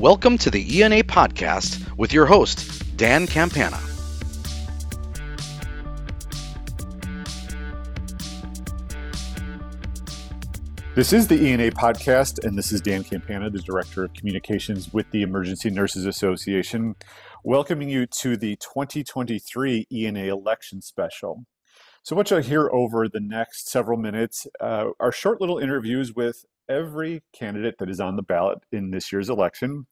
Welcome to the ENA podcast with your host, Dan Campana. This is the ENA podcast, and this is Dan Campana, the Director of Communications with the Emergency Nurses Association, welcoming you to the 2023 ENA election special. So, what you'll hear over the next several minutes uh, are short little interviews with every candidate that is on the ballot in this year's election,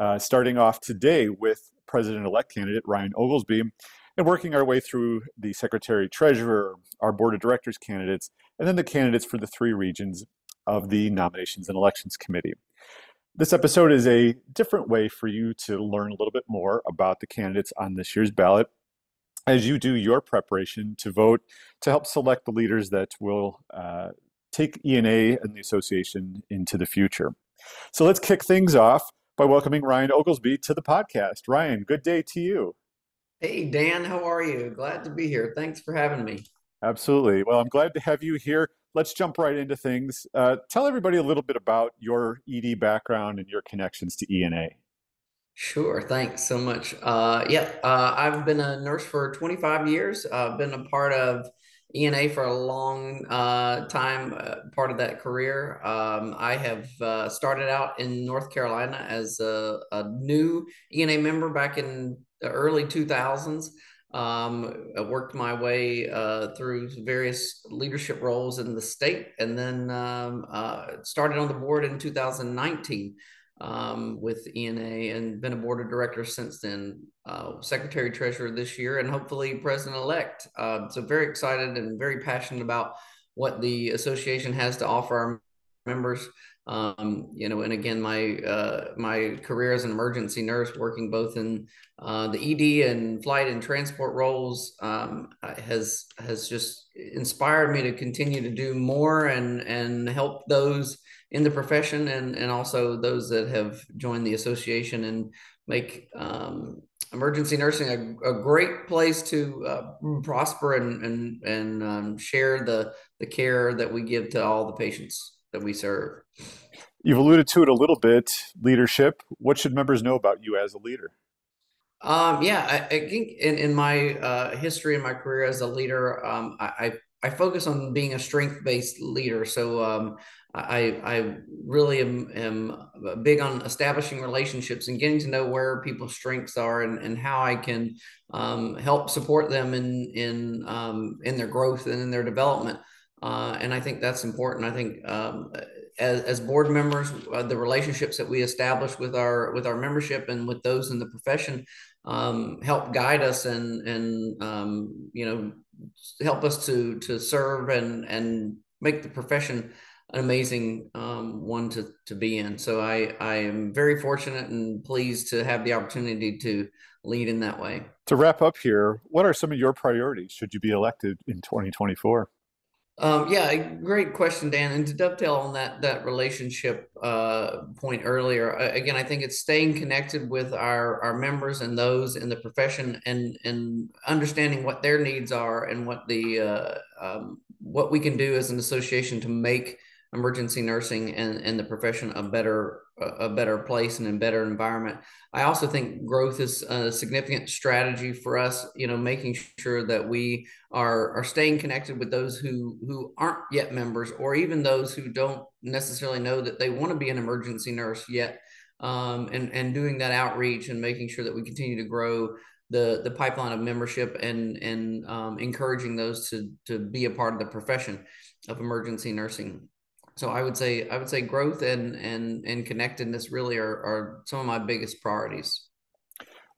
uh, starting off today with President elect candidate Ryan Oglesby, and working our way through the Secretary Treasurer, our Board of Directors candidates, and then the candidates for the three regions of the Nominations and Elections Committee. This episode is a different way for you to learn a little bit more about the candidates on this year's ballot as you do your preparation to vote to help select the leaders that will uh, take ENA and the association into the future. So let's kick things off by welcoming Ryan Oglesby to the podcast. Ryan, good day to you. Hey, Dan, how are you? Glad to be here. Thanks for having me. Absolutely. Well, I'm glad to have you here. Let's jump right into things. Uh, tell everybody a little bit about your ED background and your connections to ENA. Sure. Thanks so much. Uh, yeah, uh, I've been a nurse for 25 years. I've been a part of ENA for a long uh, time, uh, part of that career. Um, I have uh, started out in North Carolina as a, a, new ENA member back in the early 2000s. Um, I worked my way uh, through various leadership roles in the state and then um, started on the board in 2019 um, with ENA and been a board of directors since then, uh, secretary treasurer this year, and hopefully president elect. Uh, so very excited and very passionate about what the association has to offer our members. Um, you know, and again, my uh, my career as an emergency nurse, working both in uh, the ED and flight and transport roles, um, has has just inspired me to continue to do more and and help those in the profession and, and also those that have joined the association and make um, emergency nursing a, a, great place to uh, prosper and and, and um, share the the care that we give to all the patients that we serve. You've alluded to it a little bit. Leadership. What should members know about you as a leader? Um, yeah, I, I, think in, in my uh, history and my career as a leader, um, I, I focus on being a strength based leader. So um, I, I really am, am big on establishing relationships and getting to know where people's strengths are and, and how I can um, help support them in in um, in their growth and in their development. Uh, and I think that's important. I think um, as, as board members, uh, the relationships that we establish with our with our membership and with those in the profession um, help guide us and and um, you know help us to to serve and and make the profession an amazing um, one to to be in. So I I am very fortunate and pleased to have the opportunity to lead in that way. To wrap up here, what are some of your priorities should you be elected in 2024? Um, yeah, great question, Dan. And to dovetail on that that relationship uh, point earlier, again, I think it's staying connected with our our members and those in the profession, and and understanding what their needs are and what the uh, um, what we can do as an association to make emergency nursing and, and the profession a better a better place and a better environment. I also think growth is a significant strategy for us, you know, making sure that we are are staying connected with those who who aren't yet members or even those who don't necessarily know that they want to be an emergency nurse yet. Um, and and doing that outreach and making sure that we continue to grow the the pipeline of membership and and um, encouraging those to to be a part of the profession of emergency nursing so I would say I would say growth and and and connectedness really are, are some of my biggest priorities.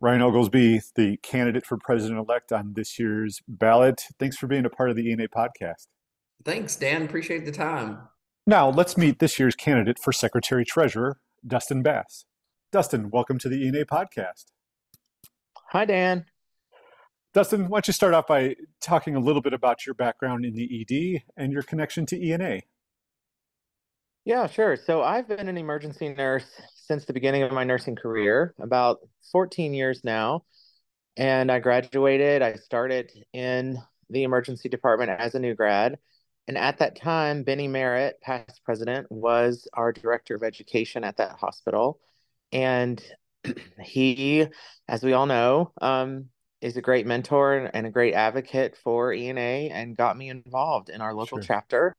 Ryan Oglesby, the candidate for president elect on this year's ballot. Thanks for being a part of the ENA podcast. Thanks, Dan. Appreciate the time. Now let's meet this year's candidate for secretary treasurer, Dustin Bass. Dustin, welcome to the ENA podcast. Hi, Dan. Dustin, why don't you start off by talking a little bit about your background in the ED and your connection to ENA? Yeah, sure. So I've been an emergency nurse since the beginning of my nursing career, about 14 years now. And I graduated, I started in the emergency department as a new grad. And at that time, Benny Merritt, past president, was our director of education at that hospital. and he, as we all know, um, is a great mentor and a great advocate for ENA and got me involved in our local sure. chapter.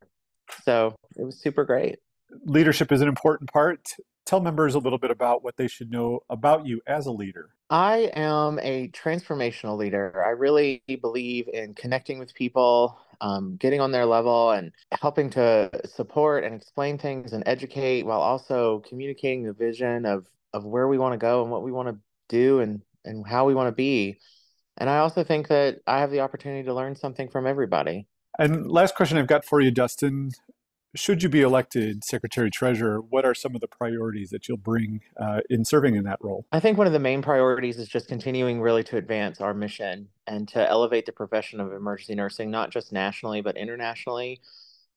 So it was super great. Leadership is an important part. Tell members a little bit about what they should know about you as a leader. I am a transformational leader. I really believe in connecting with people, um, getting on their level, and helping to support and explain things and educate while also communicating the vision of of where we want to go and what we want to do and and how we want to be. And I also think that I have the opportunity to learn something from everybody. And last question I've got for you, Dustin. Should you be elected Secretary Treasurer, what are some of the priorities that you'll bring uh, in serving in that role? I think one of the main priorities is just continuing really to advance our mission and to elevate the profession of emergency nursing, not just nationally, but internationally,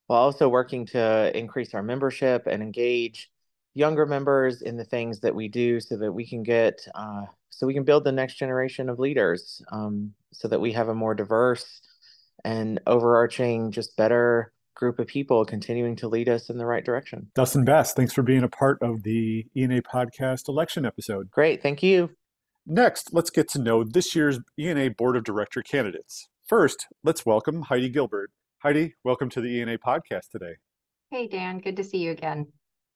while also working to increase our membership and engage younger members in the things that we do so that we can get uh, so we can build the next generation of leaders um, so that we have a more diverse and overarching just better group of people continuing to lead us in the right direction. Dustin bass thanks for being a part of the ena podcast election episode. Great thank you. Next let's get to know this year's ena board of director candidates. First let's welcome heidi gilbert. Heidi welcome to the ena podcast today. Hey dan good to see you again.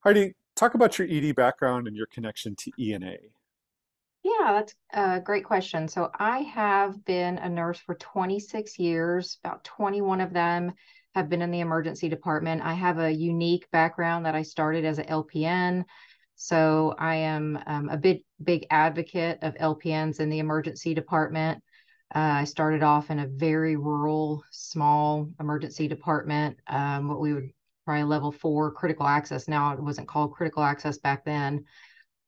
Heidi talk about your ED background and your connection to ENA. Yeah, that's a great question. So I have been a nurse for 26 years, about 21 of them have been in the emergency department. I have a unique background that I started as an LPN. So I am um, a big, big advocate of LPNs in the emergency department. Uh, I started off in a very rural, small emergency department, um, what we would probably level four critical access. Now it wasn't called critical access back then.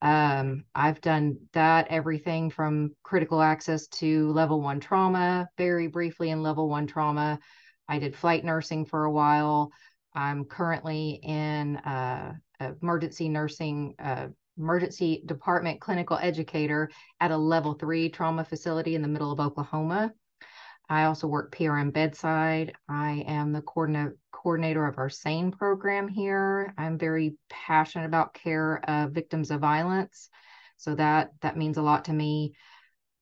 Um, I've done that everything from critical access to level one trauma, very briefly in level one trauma. I did flight nursing for a while. I'm currently in uh, emergency nursing, uh, emergency department clinical educator at a level three trauma facility in the middle of Oklahoma. I also work PRN bedside. I am the coordinator coordinator of our SANE program here. I'm very passionate about care of victims of violence, so that that means a lot to me.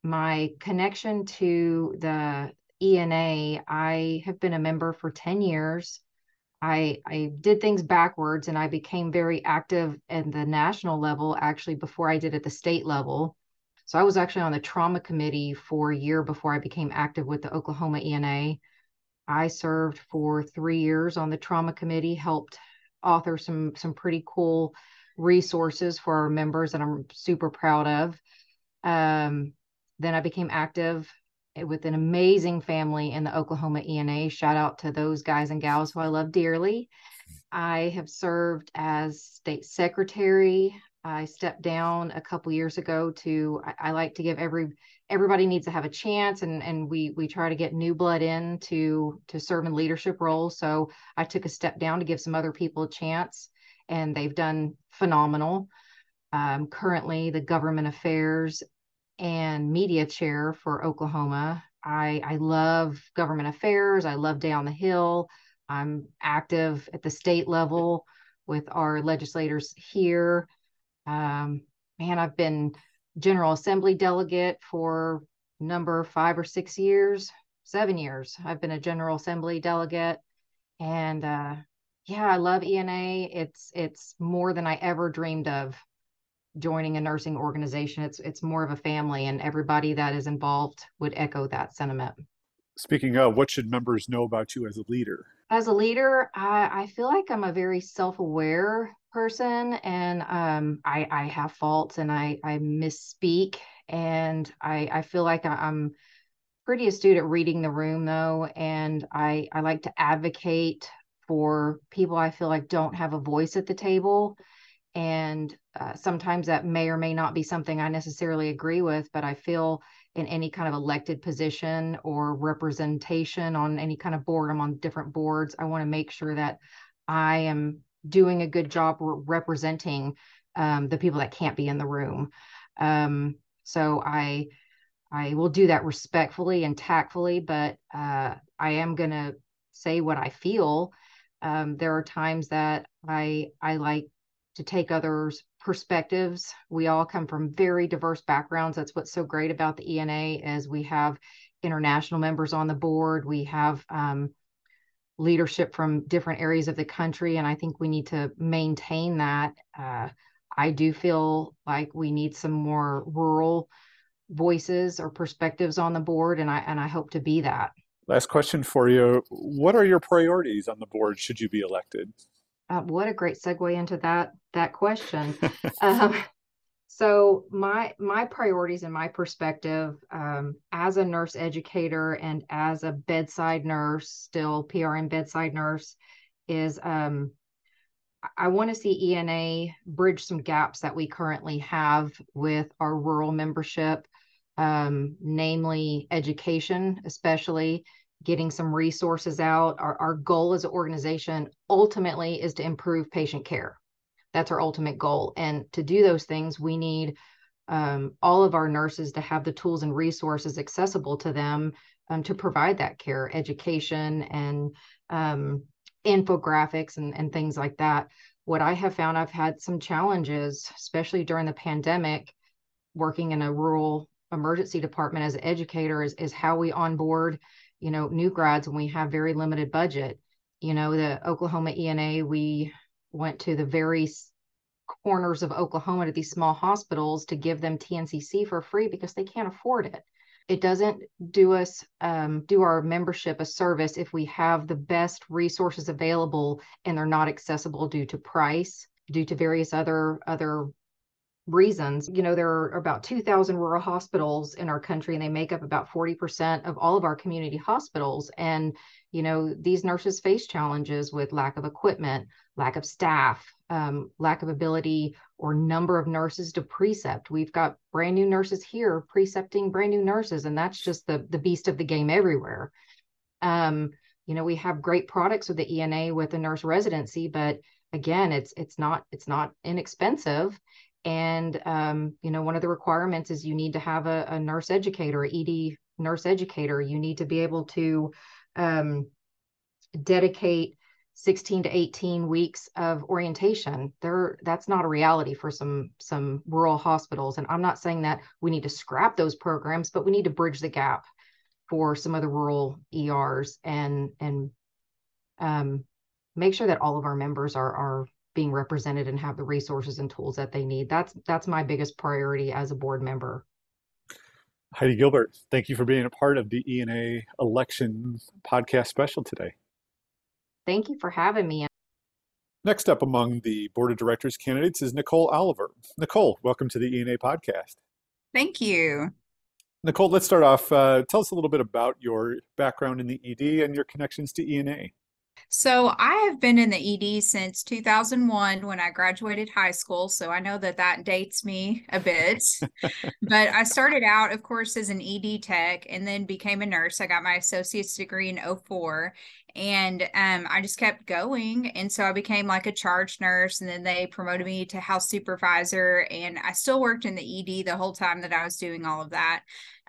My connection to the ENA, I have been a member for 10 years. I, I did things backwards and I became very active at the national level actually before I did at the state level. So I was actually on the trauma committee for a year before I became active with the Oklahoma ENA. I served for three years on the trauma committee, helped author some some pretty cool resources for our members that I'm super proud of. Um, then I became active with an amazing family in the Oklahoma ENA. Shout out to those guys and gals who I love dearly. I have served as state secretary. I stepped down a couple years ago to I, I, like to give every everybody needs to have a chance and and we we try to get new blood in to to serve in leadership roles. So I took a step down to give some other people a chance and they've done phenomenal. Um, currently the government affairs and media chair for Oklahoma. I I love government affairs. I love Day on the Hill. I'm active at the state level with our legislators here um, man, I've been General Assembly delegate for number five or six years, seven years. I've been a General Assembly delegate, and uh, yeah, I love ENA. It's it's more than I ever dreamed of joining a nursing organization. It's it's more of a family, and everybody that is involved would echo that sentiment. Speaking of, what should members know about you as a leader? As a leader, I, I feel like I'm a very self-aware person and um, I, I have faults and I, I misspeak and I, I feel like I'm pretty astute at reading the room though. And I, I like to advocate for people I feel like don't have a voice at the table. And uh, sometimes that may or may not be something I necessarily agree with, but I feel in any kind of elected position or representation on any kind of board, I'm on different boards. I want to make sure that I am doing a good job representing um, the people that can't be in the room. Um, so I I will do that respectfully and tactfully, but uh, I am going to say what I feel. Um, there are times that I I like to take others' perspectives. We all come from very diverse backgrounds. That's what's so great about the ENA is we have international members on the board. We have um, leadership from different areas of the country, and I think we need to maintain that. Uh, I do feel like we need some more rural voices or perspectives on the board, and I and I hope to be that. Last question for you: What are your priorities on the board should you be elected? Uh, what a great segue into that that question. um, so my my priorities and my perspective um, as a nurse educator and as a bedside nurse, still PRN bedside nurse, is um, I want to see ENA bridge some gaps that we currently have with our rural membership, um, namely education, especially getting some resources out. Our, our goal as an organization ultimately is to improve patient care. That's our ultimate goal. And to do those things, we need um, all of our nurses to have the tools and resources accessible to them um, to provide that care, education, and um, infographics and, and things like that. What I have found, I've had some challenges, especially during the pandemic, working in a rural emergency department as an educator, is, is how we onboard, you know, new grads when we have very limited budget. You know, the Oklahoma ENA, we went to the very corners of Oklahoma to these small hospitals to give them TNCC for free because they can't afford it. It doesn't do us um, do our membership a service if we have the best resources available and they're not accessible due to price, due to various other other reasons. You know, there are about 2,000 rural hospitals in our country, and they make up about 40% of all of our community hospitals. And, you know, these nurses face challenges with lack of equipment, lack of staff, um, lack of ability or number of nurses to precept. We've got brand new nurses here precepting brand new nurses, and that's just the the beast of the game everywhere. Um, you know, we have great products with the ENA with the nurse residency, but again, it's it's not it's not inexpensive and, um, you know, one of the requirements is you need to have a, a nurse educator, ED nurse educator. You need to be able to um, dedicate 16 to 18 weeks of orientation. There, that's not a reality for some some rural hospitals. And I'm not saying that we need to scrap those programs, but we need to bridge the gap for some of the rural ERs and and um, make sure that all of our members are are being represented and have the resources and tools that they need. That's that's my biggest priority as a board member. Heidi Gilbert, thank you for being a part of the ENA election podcast special today. Thank you for having me. Next up among the board of directors candidates is Nicole Oliver. Nicole, welcome to the ENA podcast. Thank you. Nicole, let's start off. Uh, tell us a little bit about your background in the ED and your connections to ENA. So I have been in the ED since 2001 when I graduated high school. So I know that that dates me a bit. but I started out, of course, as an ED tech and then became a nurse. I got my associate's degree in 04 and um, I just kept going. And so I became like a charge nurse, and then they promoted me to house supervisor. And I still worked in the ED the whole time that I was doing all of that.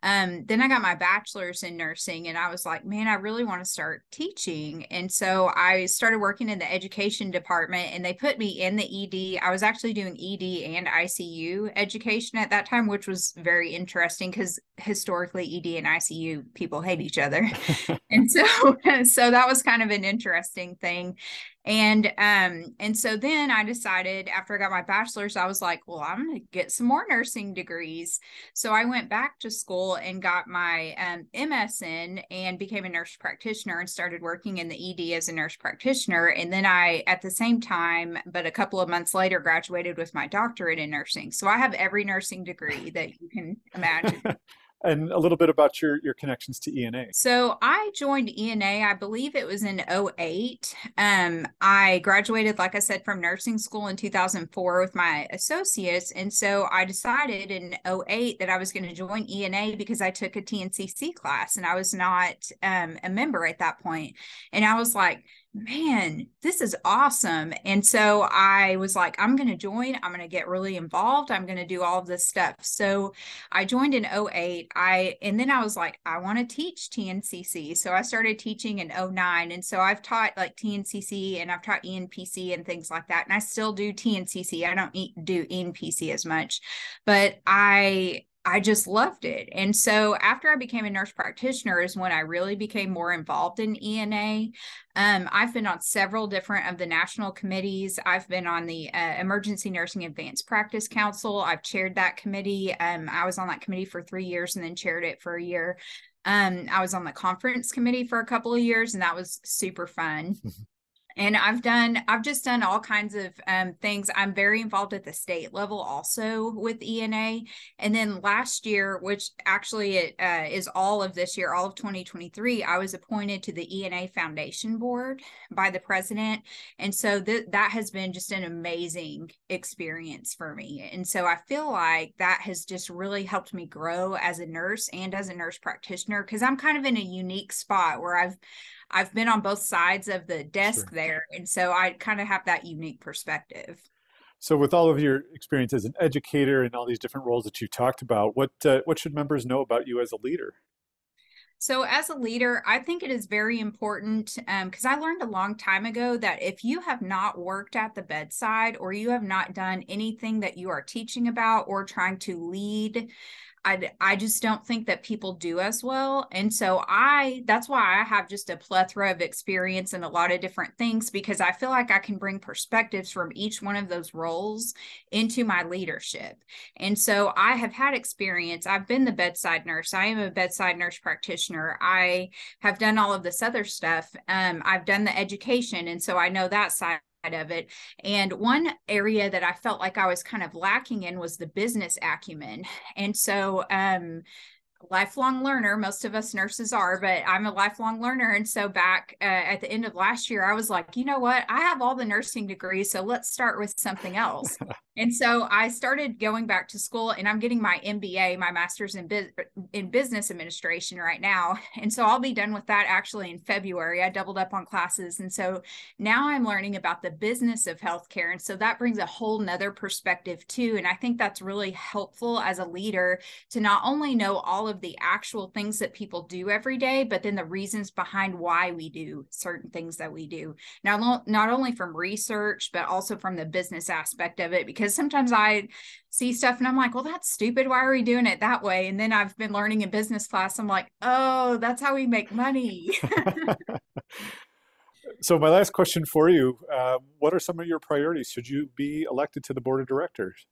Um, then I got my bachelor's in nursing, and I was like, man, I really want to start teaching. And so I started working in the education department, and they put me in the ED. I was actually doing ED and ICU education at that time, which was very interesting because historically, ED and ICU people hate each other. and so, so that was kind of an interesting thing and um and so then i decided after i got my bachelor's i was like well i'm to get some more nursing degrees. So i went back to school and got my um, msn and became a nurse practitioner and started working in the ed as a nurse practitioner. And then i at the same time but a couple of months later graduated with my doctorate in nursing. So i have every nursing degree that you can imagine and a little bit about your your connections to ENA. So I joined ENA, I believe it was in 08. Um, I graduated, like I said, from nursing school in 2004 with my associates. And so I decided in 08 that I was going to join ENA because I took a TNCC class and I was not um, a member at that point. And I was like, man, this is awesome. And so I was like, I'm going to join. I'm going to get really involved. I'm going to do all this stuff. So I joined in 08. I, and then I was like, I want to teach TNCC. So I started teaching in 09. And so I've taught like TNCC and I've taught ENPC and things like that. And I still do TNCC. I don't do ENPC as much, but I, I just loved it. And so after I became a nurse practitioner is when I really became more involved in ENA. Um, I've been on several different of the national committees. I've been on the uh, Emergency Nursing Advanced Practice Council. I've chaired that committee. Um, I was on that committee for three years and then chaired it for a year. Um, I was on the conference committee for a couple of years, and that was super fun. and i've done i've just done all kinds of um, things. I'm very involved at the state level also with ena and then last year which actually it uh, is all of this year all of 2023 i was appointed to the ena foundation board by the president. And so th- that has been just an amazing experience for me. And so i feel like that has just really helped me grow as a nurse and as a nurse practitioner because i'm kind of in a unique spot where i've I've been on both sides of the desk sure. there. And so I kind of have that unique perspective. So, with all of your experience as an educator and all these different roles that you talked about, what uh, what should members know about you as a leader? So, as a leader, I think it is very important because um, I learned a long time ago that if you have not worked at the bedside or you have not done anything that you are teaching about or trying to lead I, I just don't think that people do as well. And so I, that's why I have just a plethora of experience in a lot of different things because I feel like I can bring perspectives from each one of those roles into my leadership. And so I have had experience. I've been the bedside nurse. I am a bedside nurse practitioner. I have done all of this other stuff. Um, I've done the education. And so I know that side of it. And one area that I felt like I was kind of lacking in was the business acumen. And so um, lifelong learner. Most of us nurses are, but I'm a lifelong learner. And so back uh, at the end of last year, I was like, you know what? I have all the nursing degrees, so let's start with something else. and so I started going back to school, and I'm getting my MBA, my master's in bu- in business administration right now. And so I'll be done with that actually in February. I doubled up on classes, and so now I'm learning about the business of healthcare, and so that brings a whole nother perspective too. And I think that's really helpful as a leader to not only know all of of the actual things that people do every day, but then the reasons behind why we do certain things that we do. Now, not only from research, but also from the business aspect of it, because sometimes I see stuff and I'm like, well, that's stupid. Why are we doing it that way? And then I've been learning in business class. I'm like, oh, that's how we make money. so my last question for you uh, what are some of your priorities should you be elected to the board of directors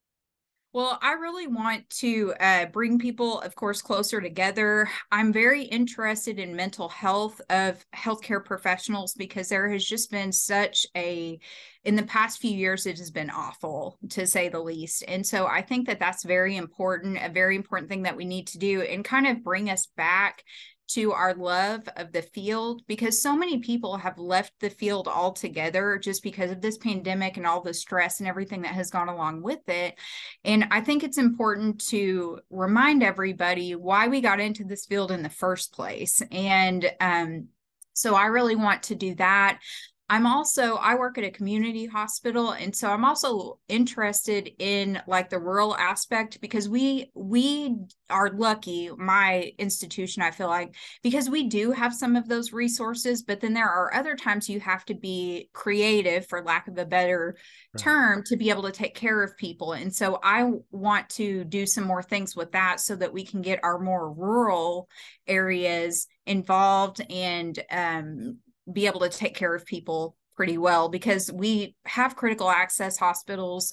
well, I really want to uh, bring people, of course, closer together. I'm very interested in mental health of healthcare professionals because there has just been such a, in the past few years, it has been awful to say the least. And so I think that that's very important, a very important thing that we need to do and kind of bring us back to our love of the field because so many people have left the field altogether just because of this pandemic and all the stress and everything that has gone along with it. And I think it's important to remind everybody why we got into this field in the first place. And um, so I really want to do that. I'm also I work at a community hospital and so I'm also interested in like the rural aspect because we we are lucky my institution I feel like because we do have some of those resources but then there are other times you have to be creative for lack of a better right. term to be able to take care of people and so I want to do some more things with that so that we can get our more rural areas involved and um be able to take care of people pretty well because we have critical access hospitals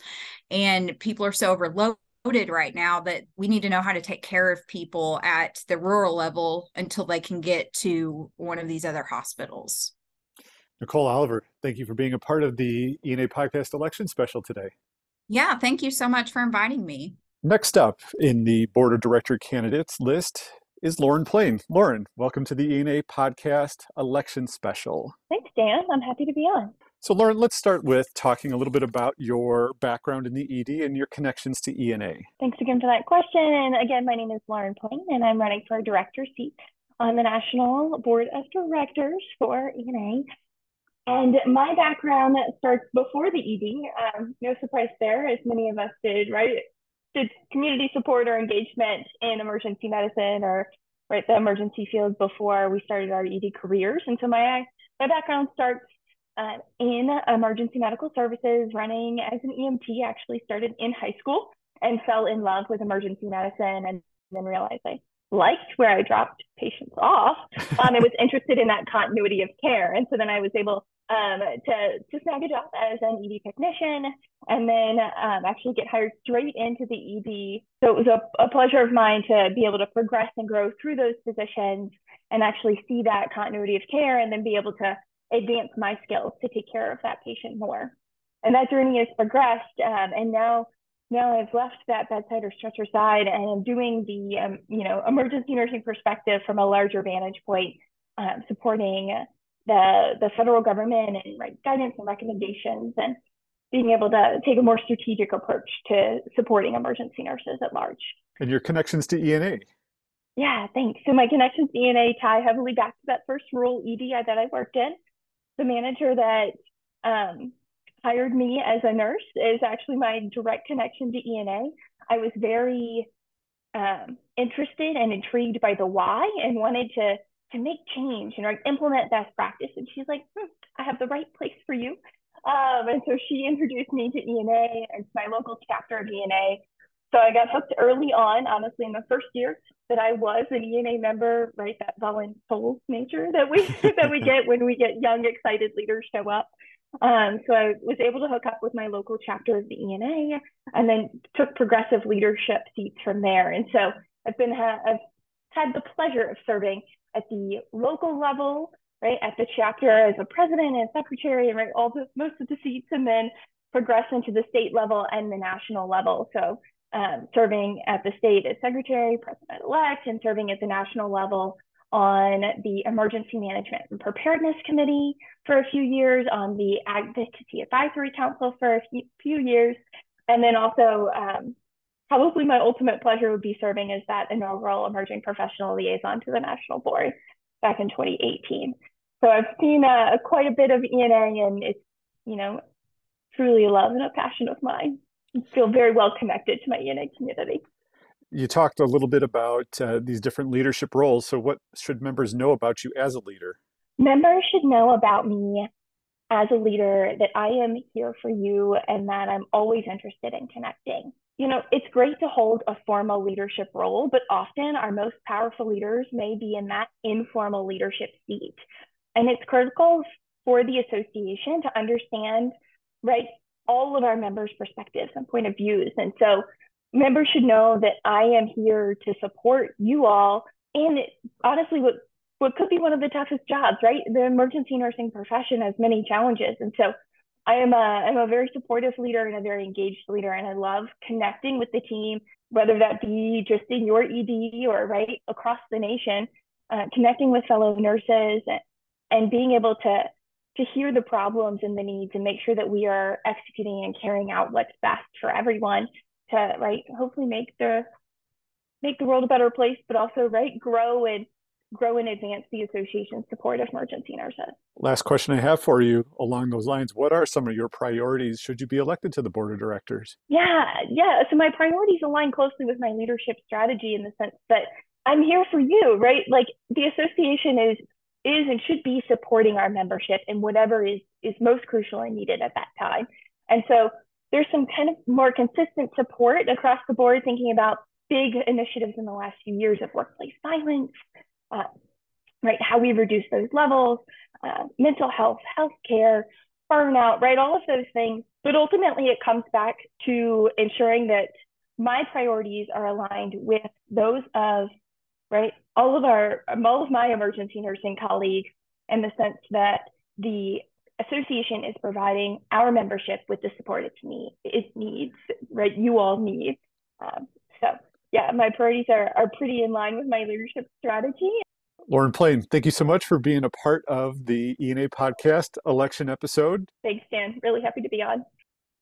and people are so overloaded right now that we need to know how to take care of people at the rural level until they can get to one of these other hospitals. Nicole Oliver, thank you for being a part of the ENA podcast election special today. Yeah, thank you so much for inviting me. Next up in the board of director candidates list is Lauren Plain. Lauren, welcome to the ENA podcast election special. Thanks, Dan. I'm happy to be on. So, Lauren, let's start with talking a little bit about your background in the ED and your connections to ENA. Thanks again for that question. And again, my name is Lauren Plain, and I'm running for a director seat on the National Board of Directors for ENA. And my background starts before the ED. Um, no surprise there, as many of us did, right? Did community support or engagement in emergency medicine or right the emergency field before we started our ED careers. And so my my background starts uh, in emergency medical services, running as an EMT. Actually started in high school and fell in love with emergency medicine, and then realized I liked where I dropped patients off. Um, I was interested in that continuity of care. And so then I was able um, to, to snag a job as an ED technician and then um, actually get hired straight into the ED. So it was a, a pleasure of mine to be able to progress and grow through those positions and actually see that continuity of care and then be able to advance my skills to take care of that patient more. And that journey has progressed. Um, and now now I've left that bedside or stretcher side and I'm doing the um, you know emergency nursing perspective from a larger vantage point, um, supporting the the federal government and right guidance and recommendations and being able to take a more strategic approach to supporting emergency nurses at large. And your connections to ENA. Yeah, thanks. So my connections to ENA tie heavily back to that first rural ED that I worked in. The manager that um, hired me as a nurse is actually my direct connection to ENA. I was very um, interested and intrigued by the why and wanted to to make change and implement best practice. And she's like, hmm, I have the right place for you. Um, and so she introduced me to ENA and to my local chapter of ENA. So I got hooked early on, honestly, in the first year that I was an ENA member, right? That voluntold nature that we that we get when we get young, excited leaders show up. Um, so I was able to hook up with my local chapter of the ENA and then took progressive leadership seats from there. And so I've been, ha- I've had the pleasure of serving at the local level, right, at the chapter as a president and secretary and right, all the, most of the seats and then progress into the state level and the national level. So um, serving at the state as secretary, president-elect, and serving at the national level on the Emergency Management and Preparedness Committee for a few years, on the Advocacy Advisory Council for a few, years, and then also um, probably my ultimate pleasure would be serving as that inaugural Emerging Professional Liaison to the National Board back in 2018. So I've seen uh, quite a bit of ENA and it's, you know, truly a love and a passion of mine. I feel very well connected to my ENA community you talked a little bit about uh, these different leadership roles. So, what should members know about you as a leader? Members should know about me as a leader that I am here for you and that I'm always interested in connecting. You know, it's great to hold a formal leadership role, but often our most powerful leaders may be in that informal leadership seat. And it's critical for the association to understand, right, all of our members' perspectives and point of views. And so members should know that I am here to support you all. And honestly, what what could be one of the toughest jobs, right? The emergency nursing profession has many challenges, and so I am a I'm a very supportive leader and a very engaged leader, and I love connecting with the team, whether that be just in your ED or right across the nation, uh, connecting with fellow nurses and, and being able to to hear the problems and the needs and make sure that we are executing and carrying out what's best for everyone to right hopefully make the make the world a better place but also right grow and grow and advance the association's support of emergency nurses last question i have for you along those lines. What are some of your priorities? Should you be elected to the board of directors? Yeah yeah. So my priorities align closely with my leadership strategy in the sense that i'm here for you right? Like the association is is and should be supporting our membership in whatever is is most crucial and needed at that time. And so there's some kind of more consistent support across the board, thinking about big initiatives in the last few years of workplace violence, uh, right? How we reduce those levels, uh, mental health, healthcare, burnout, right? All of those things. But ultimately, it comes back to ensuring that my priorities are aligned with those of, right? All of our, all of my emergency nursing colleagues in the sense that the association is providing our membership with the support it, need, it needs, right? You all need. Um, so yeah, my priorities are, are pretty in line with my leadership strategy. Lauren Plain, thank you so much for being a part of the ENA podcast election episode. Thanks, Dan. Really happy to be on.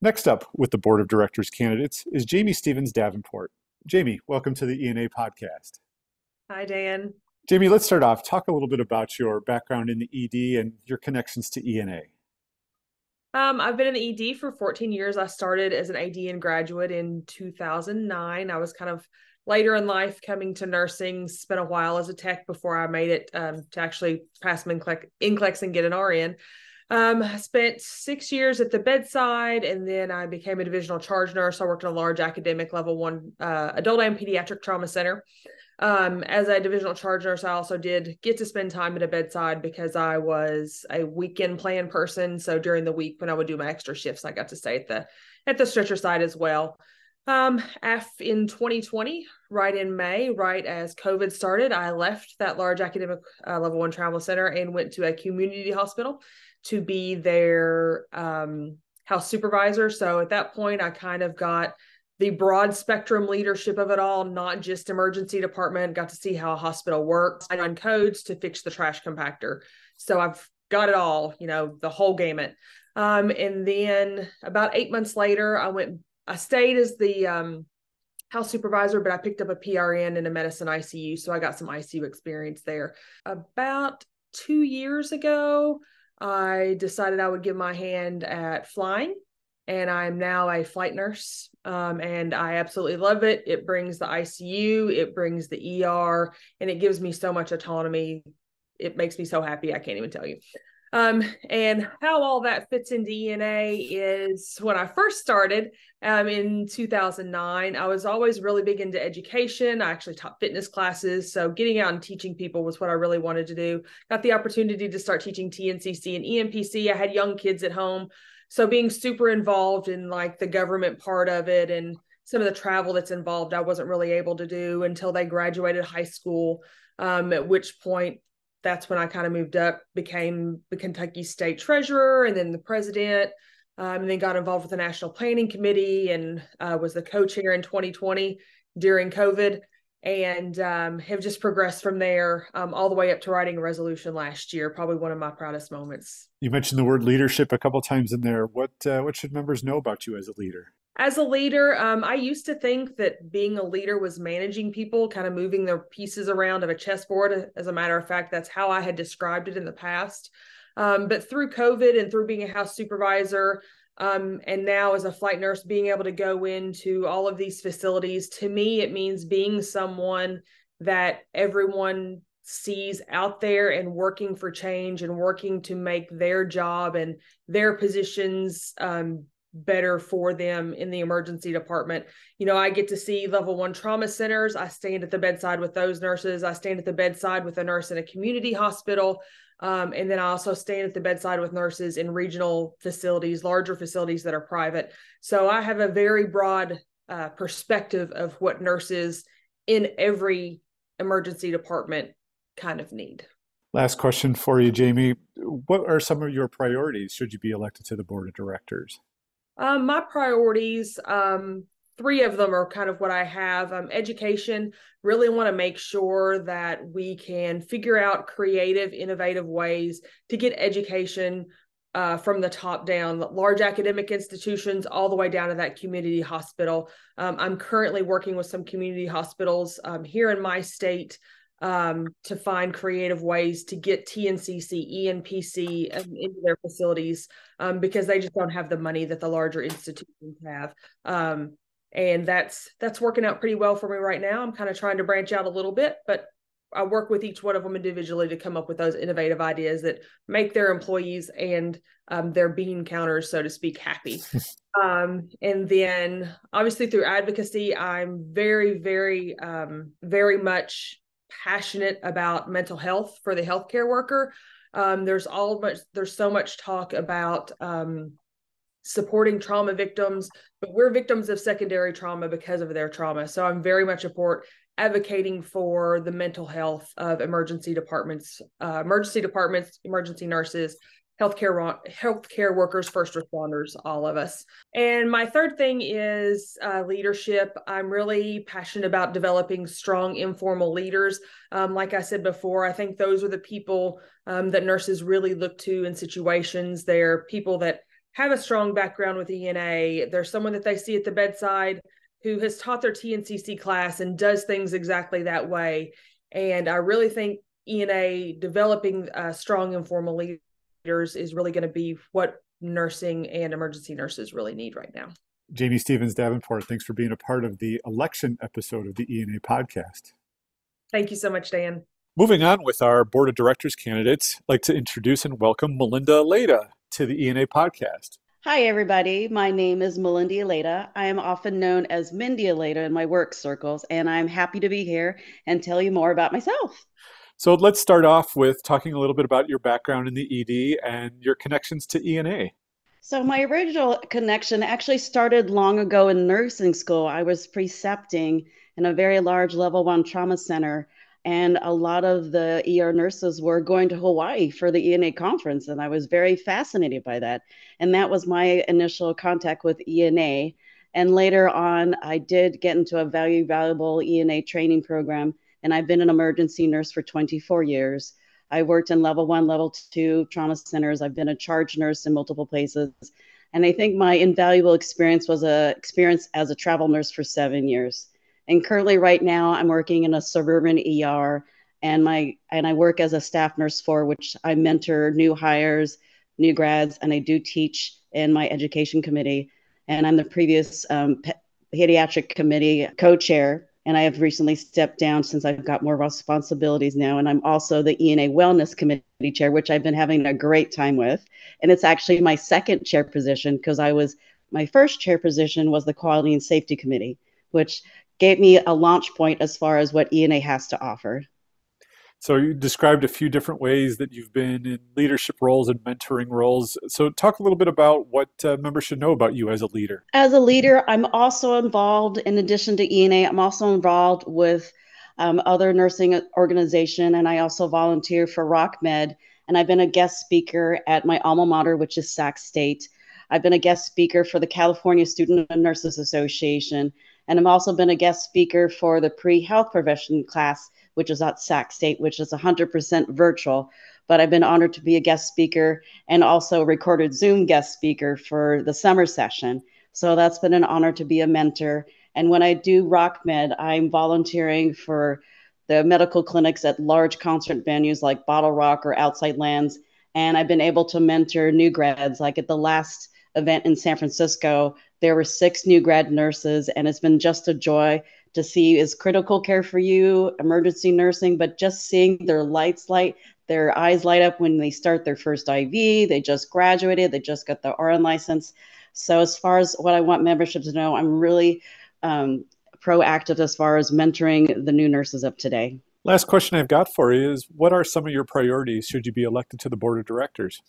Next up with the board of directors candidates is Jamie Stevens Davenport. Jamie, welcome to the ENA podcast. Hi, Dan. Jamie, let's start off. Talk a little bit about your background in the ED and your connections to ENA. Um, I've been in the ED for 14 years. I started as an AD graduate in 2009. I was kind of later in life coming to nursing, spent a while as a tech before I made it um, to actually pass my NCLEX and get an RN. Um, I spent six years at the bedside and then I became a divisional charge nurse. I worked in a large academic level one uh, adult and pediatric trauma center. Um, as a divisional charge nurse, I also did get to spend time at a bedside because I was a weekend plan person. So during the week when I would do my extra shifts, I got to stay at the at the stretcher side as well. Um, F in 2020, right in May, right as COVID started, I left that large academic uh, level one trauma center and went to a community hospital to be their um, house supervisor. So at that point, I kind of got the broad spectrum leadership of it all, not just emergency department, got to see how a hospital works. I run codes to fix the trash compactor. So I've got it all, you know, the whole gamut. Um, and then about eight months later, I went, I stayed as the um, house supervisor, but I picked up a PRN in a medicine ICU. So I got some ICU experience there. About two years ago, I decided I would give my hand at flying and I'm now a flight nurse. Um, and I absolutely love it. It brings the ICU, it brings the ER, and it gives me so much autonomy. It makes me so happy. I can't even tell you. Um, and how all that fits into ENA is when I first started um, in 2009, I was always really big into education. I actually taught fitness classes. So getting out and teaching people was what I really wanted to do. Got the opportunity to start teaching TNCC and ENPC. I had young kids at home so being super involved in like the government part of it and some of the travel that's involved i wasn't really able to do until they graduated high school um, at which point that's when i kind of moved up became the kentucky state treasurer and then the president um, and then got involved with the national planning committee and uh, was the co-chair in 2020 during covid and um, have just progressed from there um, all the way up to writing a resolution last year. Probably one of my proudest moments. You mentioned the word leadership a couple times in there. What uh, what should members know about you as a leader? As a leader, um, I used to think that being a leader was managing people, kind of moving their pieces around of a chessboard. As a matter of fact, that's how I had described it in the past. Um, but through COVID and through being a house supervisor, um, and now as a flight nurse being able to go into all of these facilities to me it means being someone that everyone sees out there and working for change and working to make their job and their positions um, better for them in the emergency department. You know, I get to see level one trauma centers. I stand at the bedside with those nurses. I stand at the bedside with a nurse in a community hospital. Um, and then I also stand at the bedside with nurses in regional facilities, larger facilities that are private. So I have a very broad uh, perspective of what nurses in every emergency department kind of need. Last question for you, Jamie. What are some of your priorities should you be elected to the board of directors? Um, my priorities, um, three of them are kind of what I have. Um, education, really want to make sure that we can figure out creative, innovative ways to get education uh, from the top down, large academic institutions, all the way down to that community hospital. Um, I'm currently working with some community hospitals um, here in my state um, to find creative ways to get TNCC, ENPC um, into their facilities um, because they just don't have the money that the larger institutions have. Um, and that's that's working out pretty well for me right now. I'm kind of trying to branch out a little bit, but I work with each one of them individually to come up with those innovative ideas that make their employees and um, their bean counters, so to speak, happy. um, and then obviously through advocacy, I'm very, very, um, very much passionate about mental health for the healthcare worker. Um, there's all much, there's so much talk about um, supporting trauma victims, but we're victims of secondary trauma because of their trauma. So I'm very much support advocating for the mental health of emergency departments, uh, emergency departments, emergency nurses, healthcare healthcare workers, first responders, all of us. And my third thing is uh, leadership. I'm really passionate about developing strong informal leaders. Um, like I said before, I think those are the people um, that nurses really look to in situations. They're people that have a strong background with ENA. There's someone that they see at the bedside who has taught their TNCC class and does things exactly that way. And I really think ENA developing uh, strong informal leaders is really going to be what nursing and emergency nurses really need right now. Jamie Stevens Davenport, thanks for being a part of the election episode of the ENA podcast. Thank you so much, Dan. Moving on with our board of directors candidates, I'd like to introduce and welcome Melinda Aleda to the ENA podcast. Hi, everybody. My name is Melinda Aleda. I am often known as Mindy Aleda in my work circles, and I'm happy to be here and tell you more about myself. So let's start off with talking a little bit about your background in the ED and your connections to ENA. So, my original connection actually started long ago in nursing school. I was precepting in a very large level one trauma center, and a lot of the ER nurses were going to Hawaii for the ENA conference, and I was very fascinated by that. And that was my initial contact with ENA. And later on, I did get into a very valuable ENA training program, and I've been an emergency nurse for 24 years. I worked in level one, level two trauma centers. I've been a charge nurse in multiple places. And I think my invaluable experience was a experience as a travel nurse for seven years. And currently right now I'm working in a suburban ER and my and I work as a staff nurse for which I mentor new hires, new grads, and I do teach in my education committee. And I'm the previous um, pediatric committee co-chair and I have recently stepped down since I've got more responsibilities now. And I'm also the ENA Wellness Committee chair, which I've been having a great time with. And it's actually my second chair position because I was my first chair position was the Quality and Safety Committee, which gave me a launch point as far as what ENA has to offer. So you described a few different ways that you've been in leadership roles and mentoring roles. So talk a little bit about what uh, members should know about you as a leader. As a leader, I'm also involved, in addition to ENA, I'm also involved with um, other nursing organization, and I also volunteer for RockMed. And I've been a guest speaker at my alma mater, which is Sac State. I've been a guest speaker for the California Student and Nurses Association, and I've also been a guest speaker for the pre-health profession class which is at Sac State, which is 100% virtual. But I've been honored to be a guest speaker and also recorded Zoom guest speaker for the summer session. So that's been an honor to be a mentor. And when I do RockMed, I'm volunteering for the medical clinics at large concert venues like Bottle Rock or Outside Lands. And I've been able to mentor new grads. Like at the last event in San Francisco, there were six new grad nurses, and it's been just a joy to see is critical care for you, emergency nursing, but just seeing their lights light, their eyes light up when they start their first IV, they just graduated, they just got the RN license. So, as far as what I want membership to know, I'm really um, proactive as far as mentoring the new nurses of today. Last question I've got for you is what are some of your priorities should you be elected to the board of directors?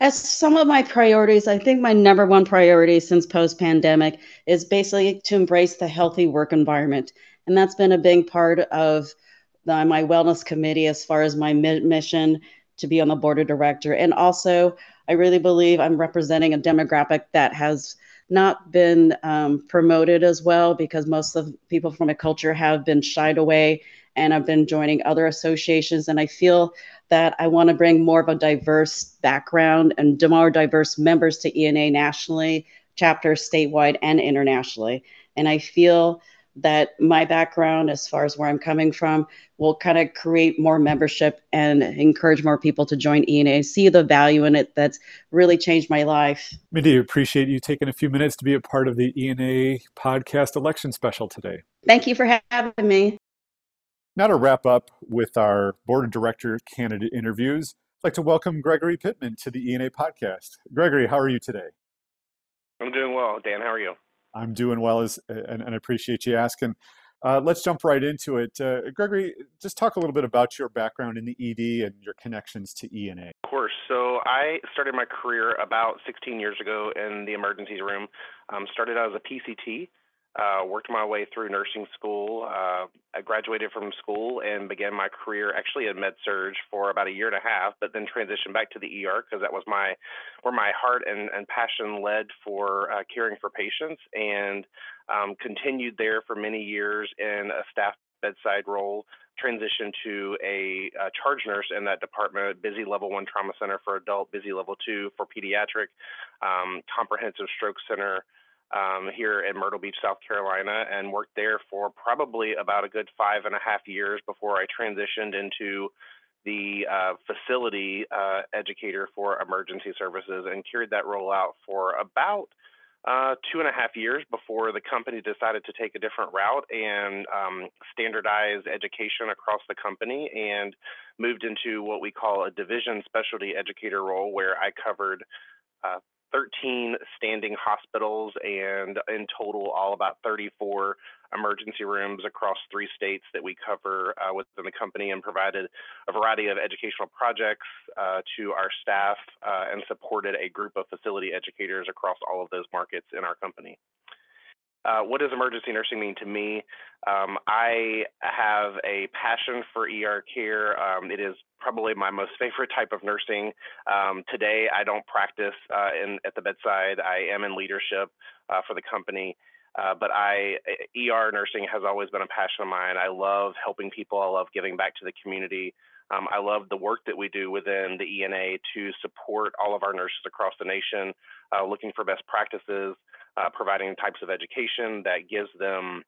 As some of my priorities, I think my number one priority since post pandemic is basically to embrace the healthy work environment. And that's been a big part of the, my wellness committee as far as my mission to be on the board of director. And also, I really believe I'm representing a demographic that has not been um, promoted as well because most of people from a culture have been shied away and I've been joining other associations. And I feel that I want to bring more of a diverse background and more diverse members to ENA nationally, chapters statewide and internationally. And I feel that my background, as far as where I'm coming from, will kind of create more membership and encourage more people to join ENA. see the value in it that's really changed my life. Mindy, appreciate you taking a few minutes to be a part of the ENA podcast election special today. Thank you for having me. Now to wrap up with our board of director candidate interviews, I'd like to welcome Gregory Pittman to the ENA podcast. Gregory, how are you today? I'm doing well. Dan, how are you? I'm doing well, as, and, and I appreciate you asking. Uh, let's jump right into it. Uh, Gregory, just talk a little bit about your background in the ED and your connections to ENA. Of course. So I started my career about 16 years ago in the emergency room. Um, started out as a PCT, uh, worked my way through nursing school. Uh, I graduated from school and began my career actually in med surg for about a year and a half, but then transitioned back to the ER because that was my where my heart and, and passion led for uh, caring for patients, and um, continued there for many years in a staff bedside role. Transitioned to a, a charge nurse in that department, busy level one trauma center for adult, busy level two for pediatric, um, comprehensive stroke center um, here in Myrtle Beach, South Carolina, and worked there for probably about a good five and a half years before I transitioned into the uh, facility uh, educator for emergency services and carried that role out for about uh, two and a half years before the company decided to take a different route and um, standardize education across the company and moved into what we call a division specialty educator role where I covered uh, 13 standing hospitals and in total all about 34 emergency rooms across three states that we cover uh, within the company and provided a variety of educational projects uh, to our staff uh, and supported a group of facility educators across all of those markets in our company. Uh, what does emergency nursing mean to me? Um, I have a passion for ER care. Um, it is probably my most favorite type of nursing. Um, today, I don't practice uh, in, at the bedside. I am in leadership uh, for the company. Uh, but I, ER nursing has always been a passion of mine. I love helping people. I love giving back to the community. Um, I love the work that we do within the ENA to support all of our nurses across the nation, uh, looking for best practices, providing types of education that gives them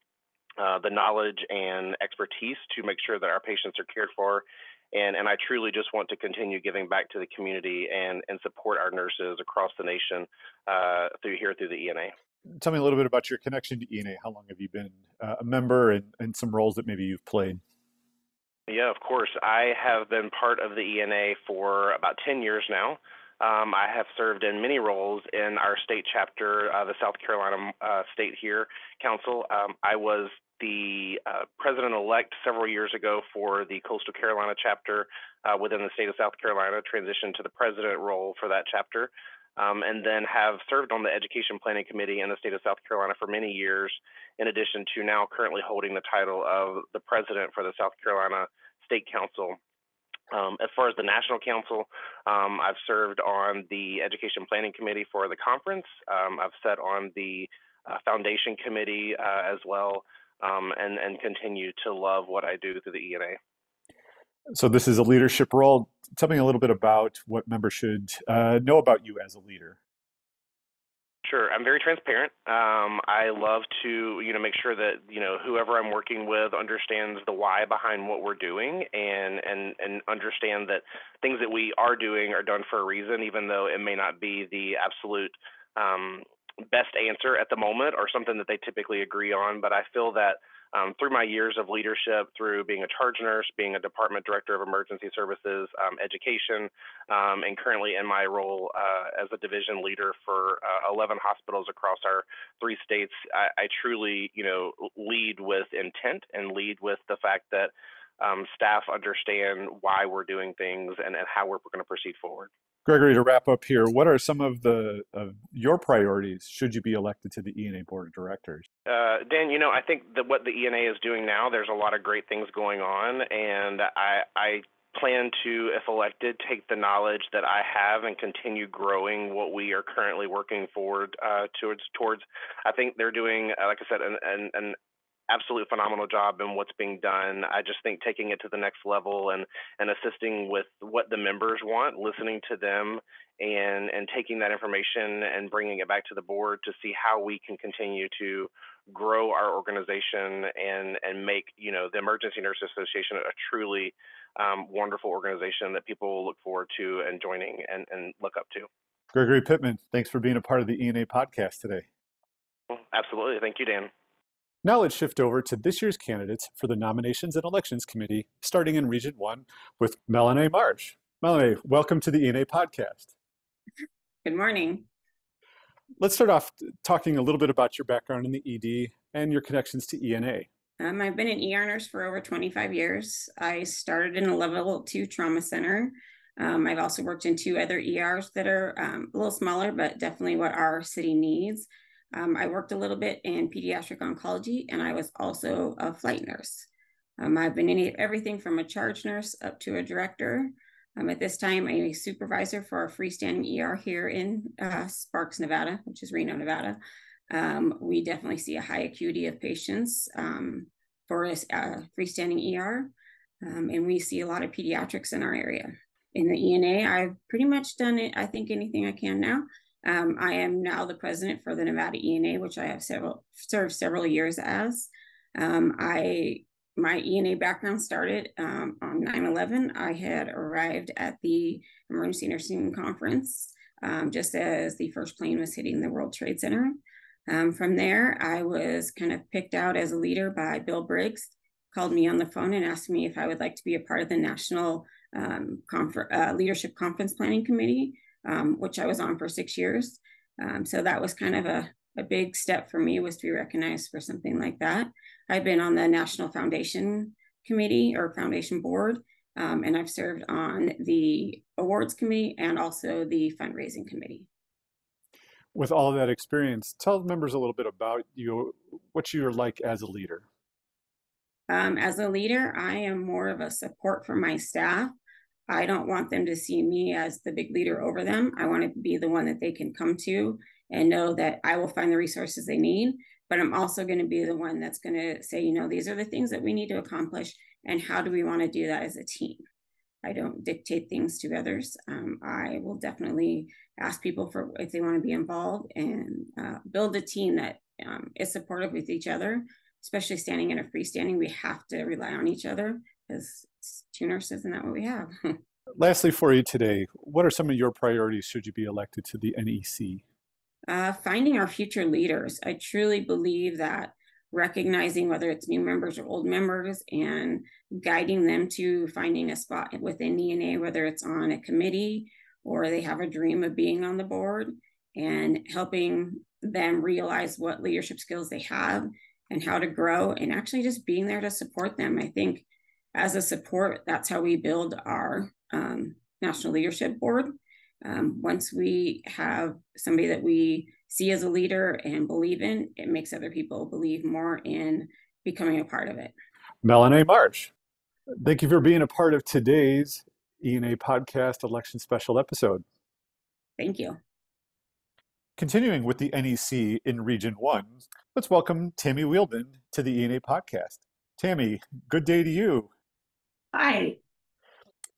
uh, the knowledge and expertise to make sure that our patients are cared for. And, and I truly just want to continue giving back to the community and, and support our nurses across the nation uh, through here through the ENA. Tell me a little bit about your connection to ENA. How long have you been uh, a member and, and some roles that maybe you've played? Yeah, of course. I have been part of the ENA for about 10 years now. Um, I have served in many roles in our state chapter, uh, the South Carolina uh, State here Council. Um, I was the uh, president-elect several years ago for the Coastal Carolina chapter uh, within the state of South Carolina, transitioned to the president role for that chapter, um, and then have served on the Education Planning Committee in the state of South Carolina for many years, in addition to now currently holding the title of the president for the South Carolina State Council. Um, as far as the National Council, um, I've served on the Education Planning Committee for the conference. Um, I've sat on the uh, Foundation Committee uh, as well, um, and, and continue to love what I do through the ENA. So, this is a leadership role. Tell me a little bit about what members should uh, know about you as a leader. Sure, I'm very transparent. Um, I love to, you know, make sure that you know whoever I'm working with understands the why behind what we're doing, and and and understand that things that we are doing are done for a reason, even though it may not be the absolute um, best answer at the moment or something that they typically agree on. But I feel that um, through my years of leadership, through being a charge nurse, being a department director of emergency services, um, education, um, and currently in my role uh, as a division leader for uh, 11 hospitals across our three states, I, I, truly, you know, lead with intent and lead with the fact that um, staff understand why we're doing things and, and how we're going to proceed forward. Gregory, to wrap up here, what are some of the of your priorities should you be elected to the ENA board of directors? Uh, Dan, you know, I think that what the ENA is doing now, there's a lot of great things going on, and I, I plan to, if elected, take the knowledge that I have and continue growing what we are currently working forward uh, towards. Towards, I think they're doing, uh, like I said, an, an, an absolute phenomenal job in what's being done. I just think taking it to the next level and and assisting with what the members want, listening to them, and and taking that information and bringing it back to the board to see how we can continue to grow our organization and and make you know the Emergency Nurse Association a truly um, wonderful organization that people will look forward to and joining and, and look up to. Gregory Pittman, thanks for being a part of the ENA podcast today. Absolutely. Thank you, Dan. Now let's shift over to this year's candidates for the Nominations and Elections Committee, starting in Region 1 with Melanie March. Melanie, welcome to the ENA podcast. Good morning. Let's start off talking a little bit about your background in the ED and your connections to ENA. Um, I've been an ER nurse for over 25 years. I started in a level two trauma center. Um, I've also worked in two other ERs that are um, a little smaller, but definitely what our city needs. Um, I worked a little bit in pediatric oncology, and I was also a flight nurse. Um, I've been in everything from a charge nurse up to a director. Um, at this time, I'm a supervisor for a freestanding ER here in uh, Sparks, Nevada, which is Reno, Nevada. Um, we definitely see a high acuity of patients um, for a uh, freestanding ER, and we see a lot of pediatrics in our area. In the ENA, I've pretty much done it, I think, anything I can now. Um, I am now the president for the Nevada ENA, which I have several served several years as. Um, I my ENA background started um, on 9 11. I had arrived at the Emergency Nursing Conference um, just as the first plane was hitting the World Trade Center. Um, from there, I was kind of picked out as a leader by Bill Briggs, called me on the phone and asked me if I would like to be a part of the National um, Confer- uh, Leadership Conference Planning Committee, um, which I was on for six years. Um, so that was kind of a, a big step for me was to be recognized for something like that. I've been on the National Foundation Committee or Foundation Board, um, and I've served on the awards committee and also the fundraising committee. With all of that experience, tell members a little bit about you, what you're like as a leader. Um, as a leader, I am more of a support for my staff. I don't want them to see me as the big leader over them. I want to be the one that they can come to and know that I will find the resources they need. But I'm also going to be the one that's going to say, you know, these are the things that we need to accomplish, and how do we want to do that as a team? I don't dictate things to others. Um, I will definitely ask people for if they want to be involved and uh, build a team that um, is supportive with each other. Especially standing in a freestanding, we have to rely on each other because two nurses and that what we have. Lastly, for you today, what are some of your priorities should you be elected to the NEC? Uh, finding our future leaders. I truly believe that recognizing whether it's new members or old members and guiding them to finding a spot within ENA, whether it's on a committee or they have a dream of being on the board and helping them realize what leadership skills they have and how to grow and actually just being there to support them. I think as a support, that's how we build our um, national leadership board. Um, once we have somebody that we see as a leader and believe in, it makes other people believe more in becoming a part of it. Melanie March, thank you for being a part of today's ENA podcast election special episode. Thank you. Continuing with the NEC in Region 1, let's welcome Tammy Wheeldon to the ENA podcast. Tammy, good day to you. Hi.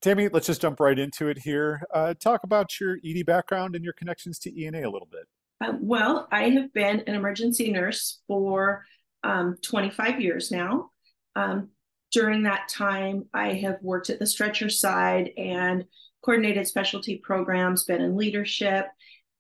Tammy, let's just jump right into it here. Uh, talk about your ED background and your connections to ENA a little bit. Uh, well, I have been an emergency nurse for um, 25 years now. Um, during that time, I have worked at the stretcher side and coordinated specialty programs, been in leadership,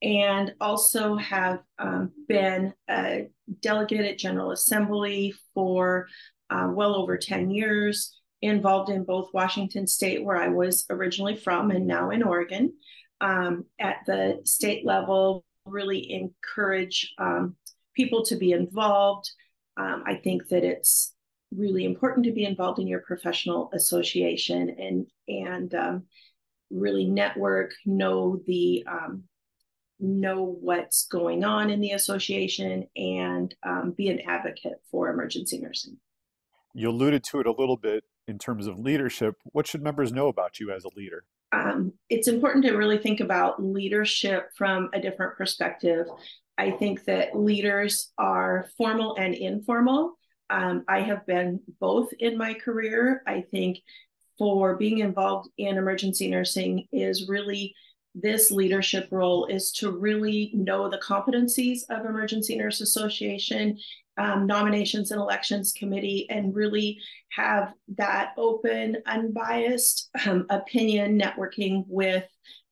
and also have um, been a delegate at General Assembly for uh, well over 10 years, involved in both Washington State, where I was originally from, and now in Oregon. Um, at the state level, really encourage um, people to be involved. Um, I think that it's really important to be involved in your professional association and and um, really network, know the um, know what's going on in the association, and um, be an advocate for emergency nursing. You alluded to it a little bit in terms of leadership. What should members know about you as a leader? um, it's important to really think about leadership from a different perspective. I think that leaders are formal and informal. Um, I have been both in my career. I think for being involved in emergency nursing is really this leadership role is to really know the competencies of emergency nurse association um, nominations and elections committee and really have that open, unbiased um, opinion networking with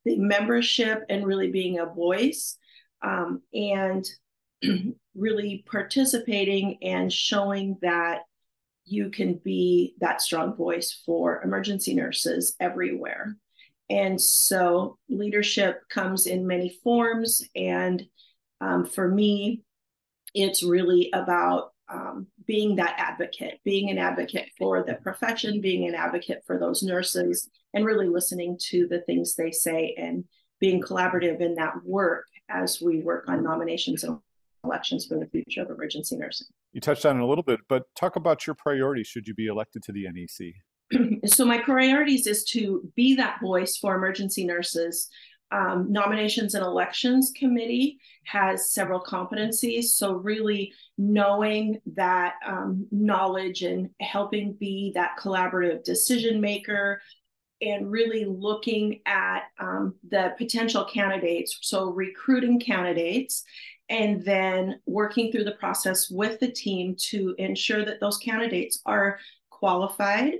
the membership and really being a voice um, and really participating and showing that you can be that strong voice for emergency nurses everywhere. And so leadership comes in many forms. And um, for me, it's really about um, being that advocate, being an advocate for the profession, being an advocate for those nurses, and really listening to the things they say and being collaborative in that work as we work on nominations and elections for the future of emergency nursing. You touched on it a little bit, but talk about your priorities should you be elected to the NEC. so my priorities is to be that voice for emergency nurses um, nominations and elections committee has several competencies. So, really knowing that um, knowledge and helping be that collaborative decision maker, and really looking at um, the potential candidates. So, recruiting candidates and then working through the process with the team to ensure that those candidates are qualified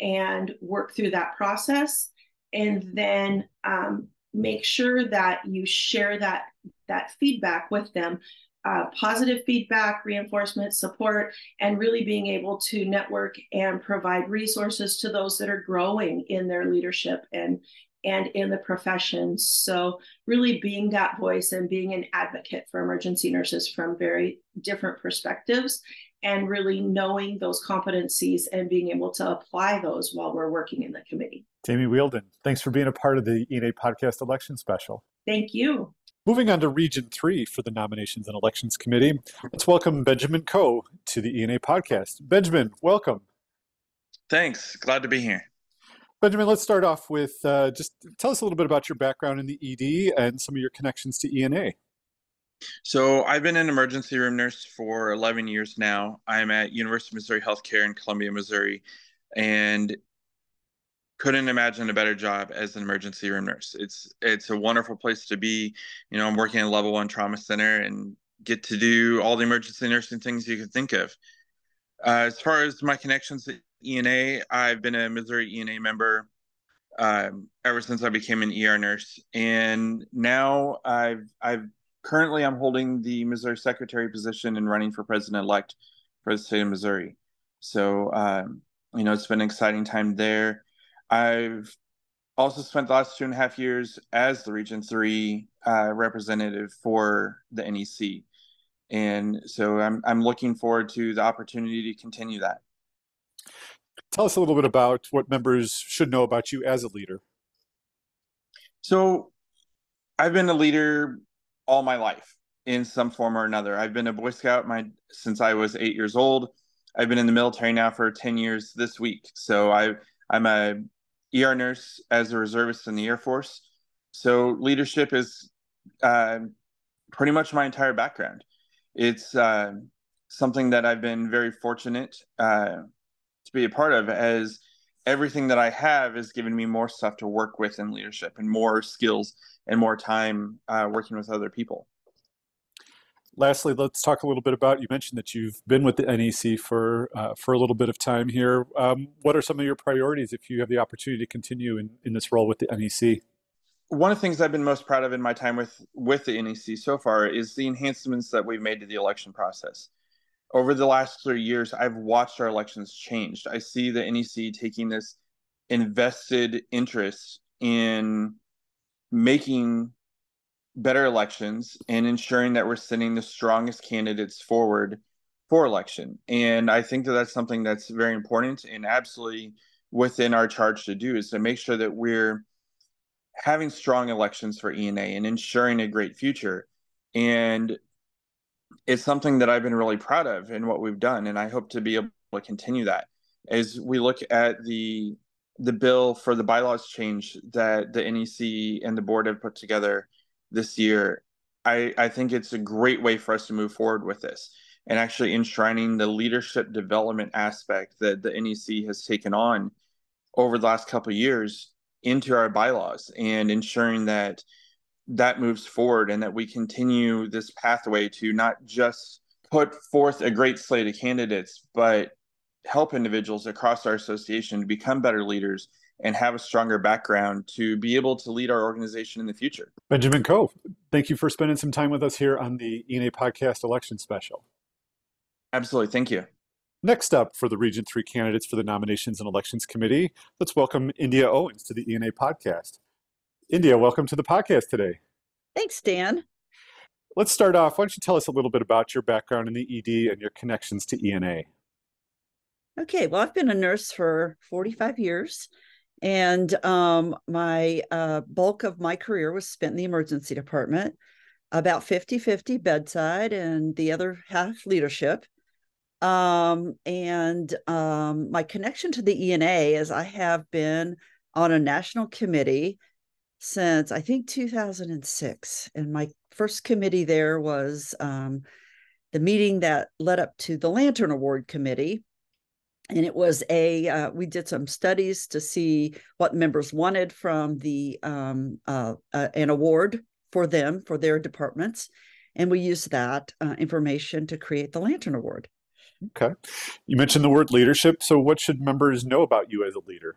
and work through that process. And then um, make sure that you share that that feedback with them uh, positive feedback reinforcement support and really being able to network and provide resources to those that are growing in their leadership and and in the profession. So really being that voice and being an advocate for emergency nurses from very different perspectives and really knowing those competencies and being able to apply those while we're working in the committee. Tammy Wheeldon, thanks for being a part of the ENA podcast election special. Thank you. Moving on to Region 3 for the Nominations and Elections Committee, let's welcome Benjamin Coe to the ENA podcast. Benjamin, welcome. Thanks. Glad to be here. Benjamin, let's start off with uh, just tell us a little bit about your background in the ED and some of your connections to ENA. So I've been an emergency room nurse for 11 years now. I'm at University of Missouri Healthcare in Columbia, Missouri, and couldn't imagine a better job as an emergency room nurse. It's it's a wonderful place to be. You know, I'm working in a level one trauma center and get to do all the emergency nursing things you could think of. Uh, as far as my connections to ENA, I've been a Missouri ENA member um, ever since I became an ER nurse, and now I've I've currently I'm holding the Missouri secretary position and running for president elect for the state of Missouri. So, um, you know, it's been an exciting time there. I've also spent the last two and a half years as the Region 3 uh, representative for the NEC. And so I'm, I'm looking forward to the opportunity to continue that. Tell us a little bit about what members should know about you as a leader. So I've been a leader all my life in some form or another. I've been a Boy Scout my since I was eight years old. I've been in the military now for 10 years this week. So I I'm a ER nurse as a reservist in the Air Force. So leadership is uh, pretty much my entire background. It's uh, something that I've been very fortunate uh, to be a part of as everything that I have has given me more stuff to work with in leadership and more skills and more time uh, working with other people. Lastly, let's talk a little bit about. You mentioned that you've been with the NEC for uh, for a little bit of time here. Um, what are some of your priorities if you have the opportunity to continue in, in this role with the NEC? One of the things I've been most proud of in my time with with the NEC so far is the enhancements that we've made to the election process. Over the last three years, I've watched our elections changed. I see the NEC taking this invested interest in making better elections and ensuring that we're sending the strongest candidates forward for election. And I think that that's something that's very important and absolutely within our charge to do is to make sure that we're having strong elections for ENA and ensuring a great future. And it's something that I've been really proud of in what we've done. And I hope to be able to continue that as we look at the the bill for the bylaws change that the NEC and the board have put together this year, I, I think it's a great way for us to move forward with this and actually enshrining the leadership development aspect that the NEC has taken on over the last couple years into our bylaws and ensuring that that moves forward and that we continue this pathway to not just put forth a great slate of candidates, but help individuals across our association to become better leaders and have a stronger background to be able to lead our organization in the future. Benjamin Coe, thank you for spending some time with us here on the ENA Podcast Election Special. Absolutely. Thank you. Next up for the Region 3 candidates for the Nominations and Elections Committee, let's welcome India Owens to the ENA Podcast. India, welcome to the podcast today. Thanks, Dan. Let's start off. Why don't you tell us a little bit about your background in the ED and your connections to ENA? Okay, well, I've been a nurse for 45 years, and um, my uh, bulk of my career was spent in the emergency department, about 50 50 bedside, and the other half leadership. Um, and um, my connection to the ENA is I have been on a national committee since I think 2006. And my first committee there was um, the meeting that led up to the Lantern Award Committee and it was a uh, we did some studies to see what members wanted from the um, uh, uh, an award for them for their departments and we used that uh, information to create the lantern award Okay. You mentioned the word leadership. So, what should members know about you as a leader?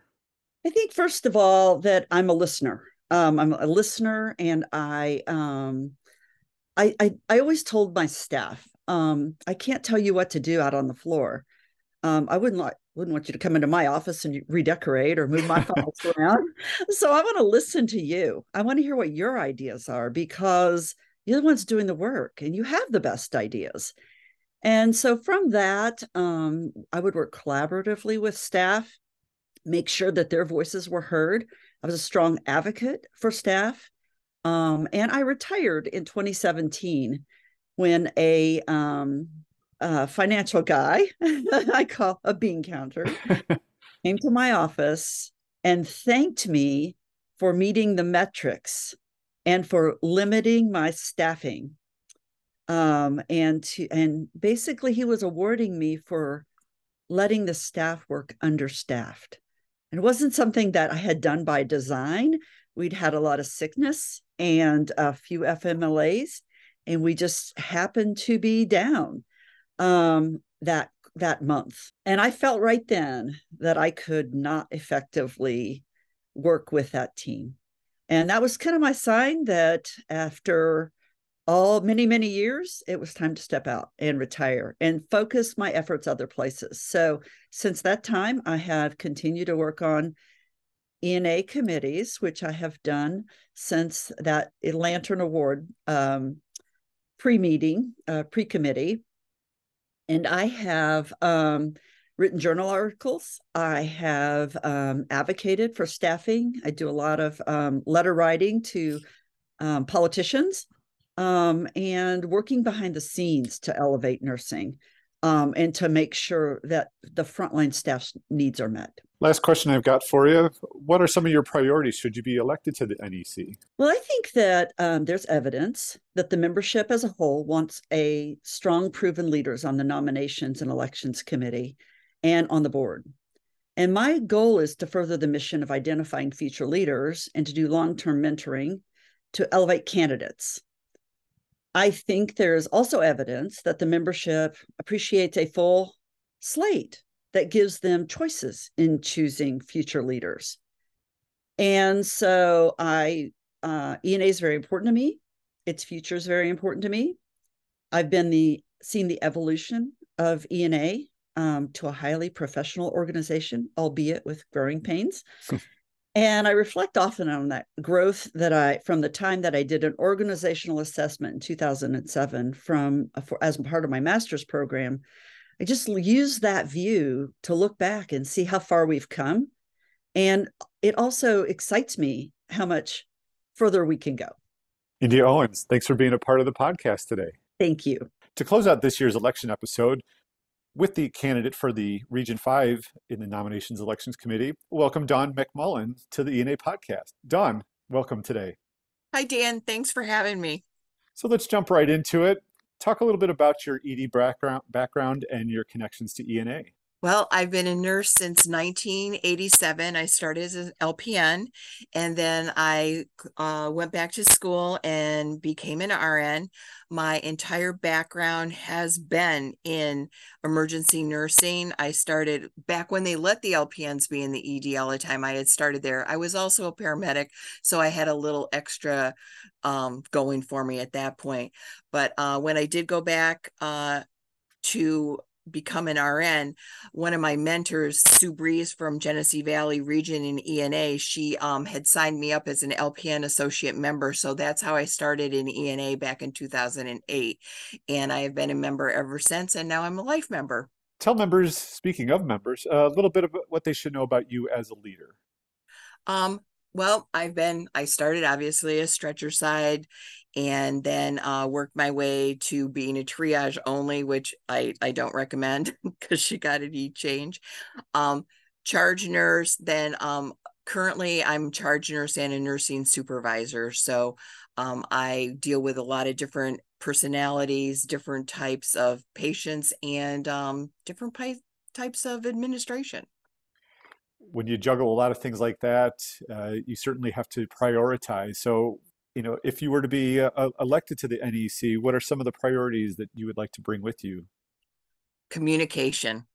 I think, first of all, that I'm a listener. Um, I'm a listener, and I, um, I, I, I always told my staff, um, I can't tell you what to do out on the floor. Um, I wouldn't like wouldn't want you to come into my office and redecorate or move my files around. So I want to listen to you. I want to hear what your ideas are because you're the ones doing the work and you have the best ideas. And so from that, um, I would work collaboratively with staff, make sure that their voices were heard. I was a strong advocate for staff. Um, and I retired in 2017 when a um, uh, financial guy, I call a bean counter, came to my office and thanked me for meeting the metrics and for limiting my staffing. Um, and to and basically he was awarding me for letting the staff work understaffed. And it wasn't something that I had done by design. We'd had a lot of sickness and a few FMLAs, and we just happened to be down um, that that month. And I felt right then that I could not effectively work with that team. And that was kind of my sign that after all many, many years, it was time to step out and retire and focus my efforts other places. So since that time, I have continued to work on ENA committees, which I have done since that Lantern Award um, pre meeting, uh, pre committee and I have um, written journal articles. I have um, advocated for staffing. I do a lot of um, letter writing to um, politicians um, and working behind the scenes to elevate nursing um, and to make sure that the frontline staff's needs are met. Last question I've got for you. What are some of your priorities should you be elected to the NEC? Well, I think that um, there's evidence that the membership as a whole wants a strong, proven leaders on the nominations and elections committee and on the board. And my goal is to further the mission of identifying future leaders and to do long term mentoring to elevate candidates. I think there's also evidence that the membership appreciates a full slate that gives them choices in choosing future leaders. And so I uh, ENA is very important to me. Its future is very important to me. I've been the seen the evolution of ENA um, to a highly professional organization, albeit with growing pains. and I reflect often on that growth that I from the time that I did an organizational assessment in 2007 from for, as part of my master's program I just use that view to look back and see how far we've come. And it also excites me how much further we can go. India Owens, thanks for being a part of the podcast today. Thank you. To close out this year's election episode, with the candidate for the Region 5 in the Nominations Elections Committee, welcome Don McMullen to the ENA podcast. Don, welcome today. Hi, Dan. Thanks for having me. So let's jump right into it talk a little bit about your ED background, background and your connections to ENA. Well, I've been a nurse since 1987. I started as an LPN and then I uh, went back to school and became an RN. My entire background has been in emergency nursing. I started back when they let the LPNs be in the ED all the time. I had started there. I was also a paramedic, so I had a little extra um, going for me at that point. But uh, when I did go back, uh, to become an RN, one of my mentors, Sue Breeze from Genesee Valley Region in ENA, she um, had signed me up as an LPN associate member. So that's how I started in ENA back in 2008. And I have been a member ever since, and now I'm a life member. Tell members, speaking of members, a little bit of what they should know about you as a leader. Um, well, I've been, I started obviously a stretcher side and then uh, worked my way to being a triage only, which I, I don't recommend because she got a need change. Um, charge nurse, then um, currently I'm charge nurse and a nursing supervisor. So um, I deal with a lot of different personalities, different types of patients, and um, different types of administration when you juggle a lot of things like that, uh, you certainly have to prioritize. So, you know, if you were to be uh, elected to the NEC, what are some of the priorities that you would like to bring with you? communication.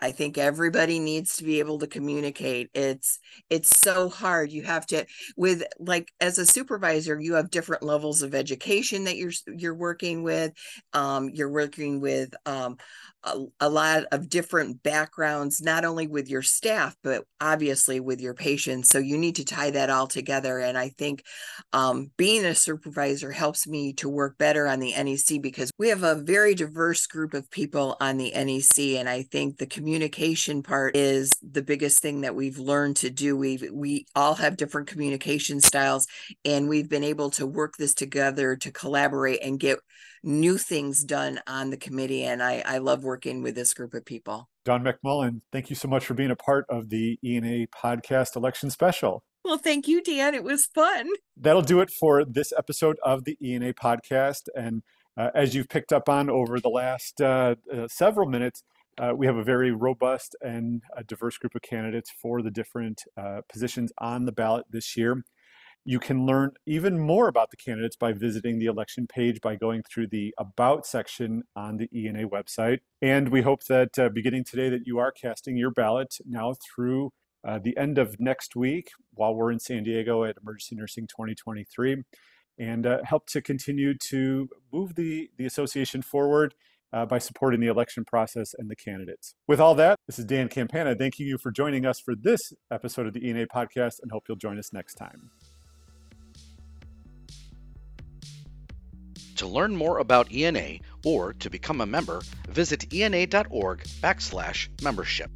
I think everybody needs to be able to communicate. It's it's so hard. You have to with like as a supervisor, you have different levels of education that you're you're working with. Um, you're working with um, a, a, lot of different backgrounds, not only with your staff, but obviously with your patients. So you need to tie that all together. And I think um, being a supervisor helps me to work better on the NEC because we have a very diverse group of people on the NEC. And I think the communication part is the biggest thing that we've learned to do. We we all have different communication styles, and we've been able to work this together to collaborate and get new things done on the committee. And I, I love working with this group of people. Don McMullen, thank you so much for being a part of the ENA podcast election special. Well, thank you, Dan. It was fun. That'll do it for this episode of the ENA podcast. And uh, as you've picked up on over the last uh, uh, several minutes, uh, we have a very robust and diverse group of candidates for the different uh, positions on the ballot this year. You can learn even more about the candidates by visiting the election page by going through the About section on the ENA website. And we hope that uh, beginning today that you are casting your ballot now through uh, the end of next week while we're in San Diego at Emergency Nursing 2023 and uh, help to continue to move the, the association forward uh, by supporting the election process and the candidates. With all that, this is Dan Campana. Thanking you for joining us for this episode of the ENA podcast and hope you'll join us next time. To learn more about ENA or to become a member, visit ena.org backslash membership.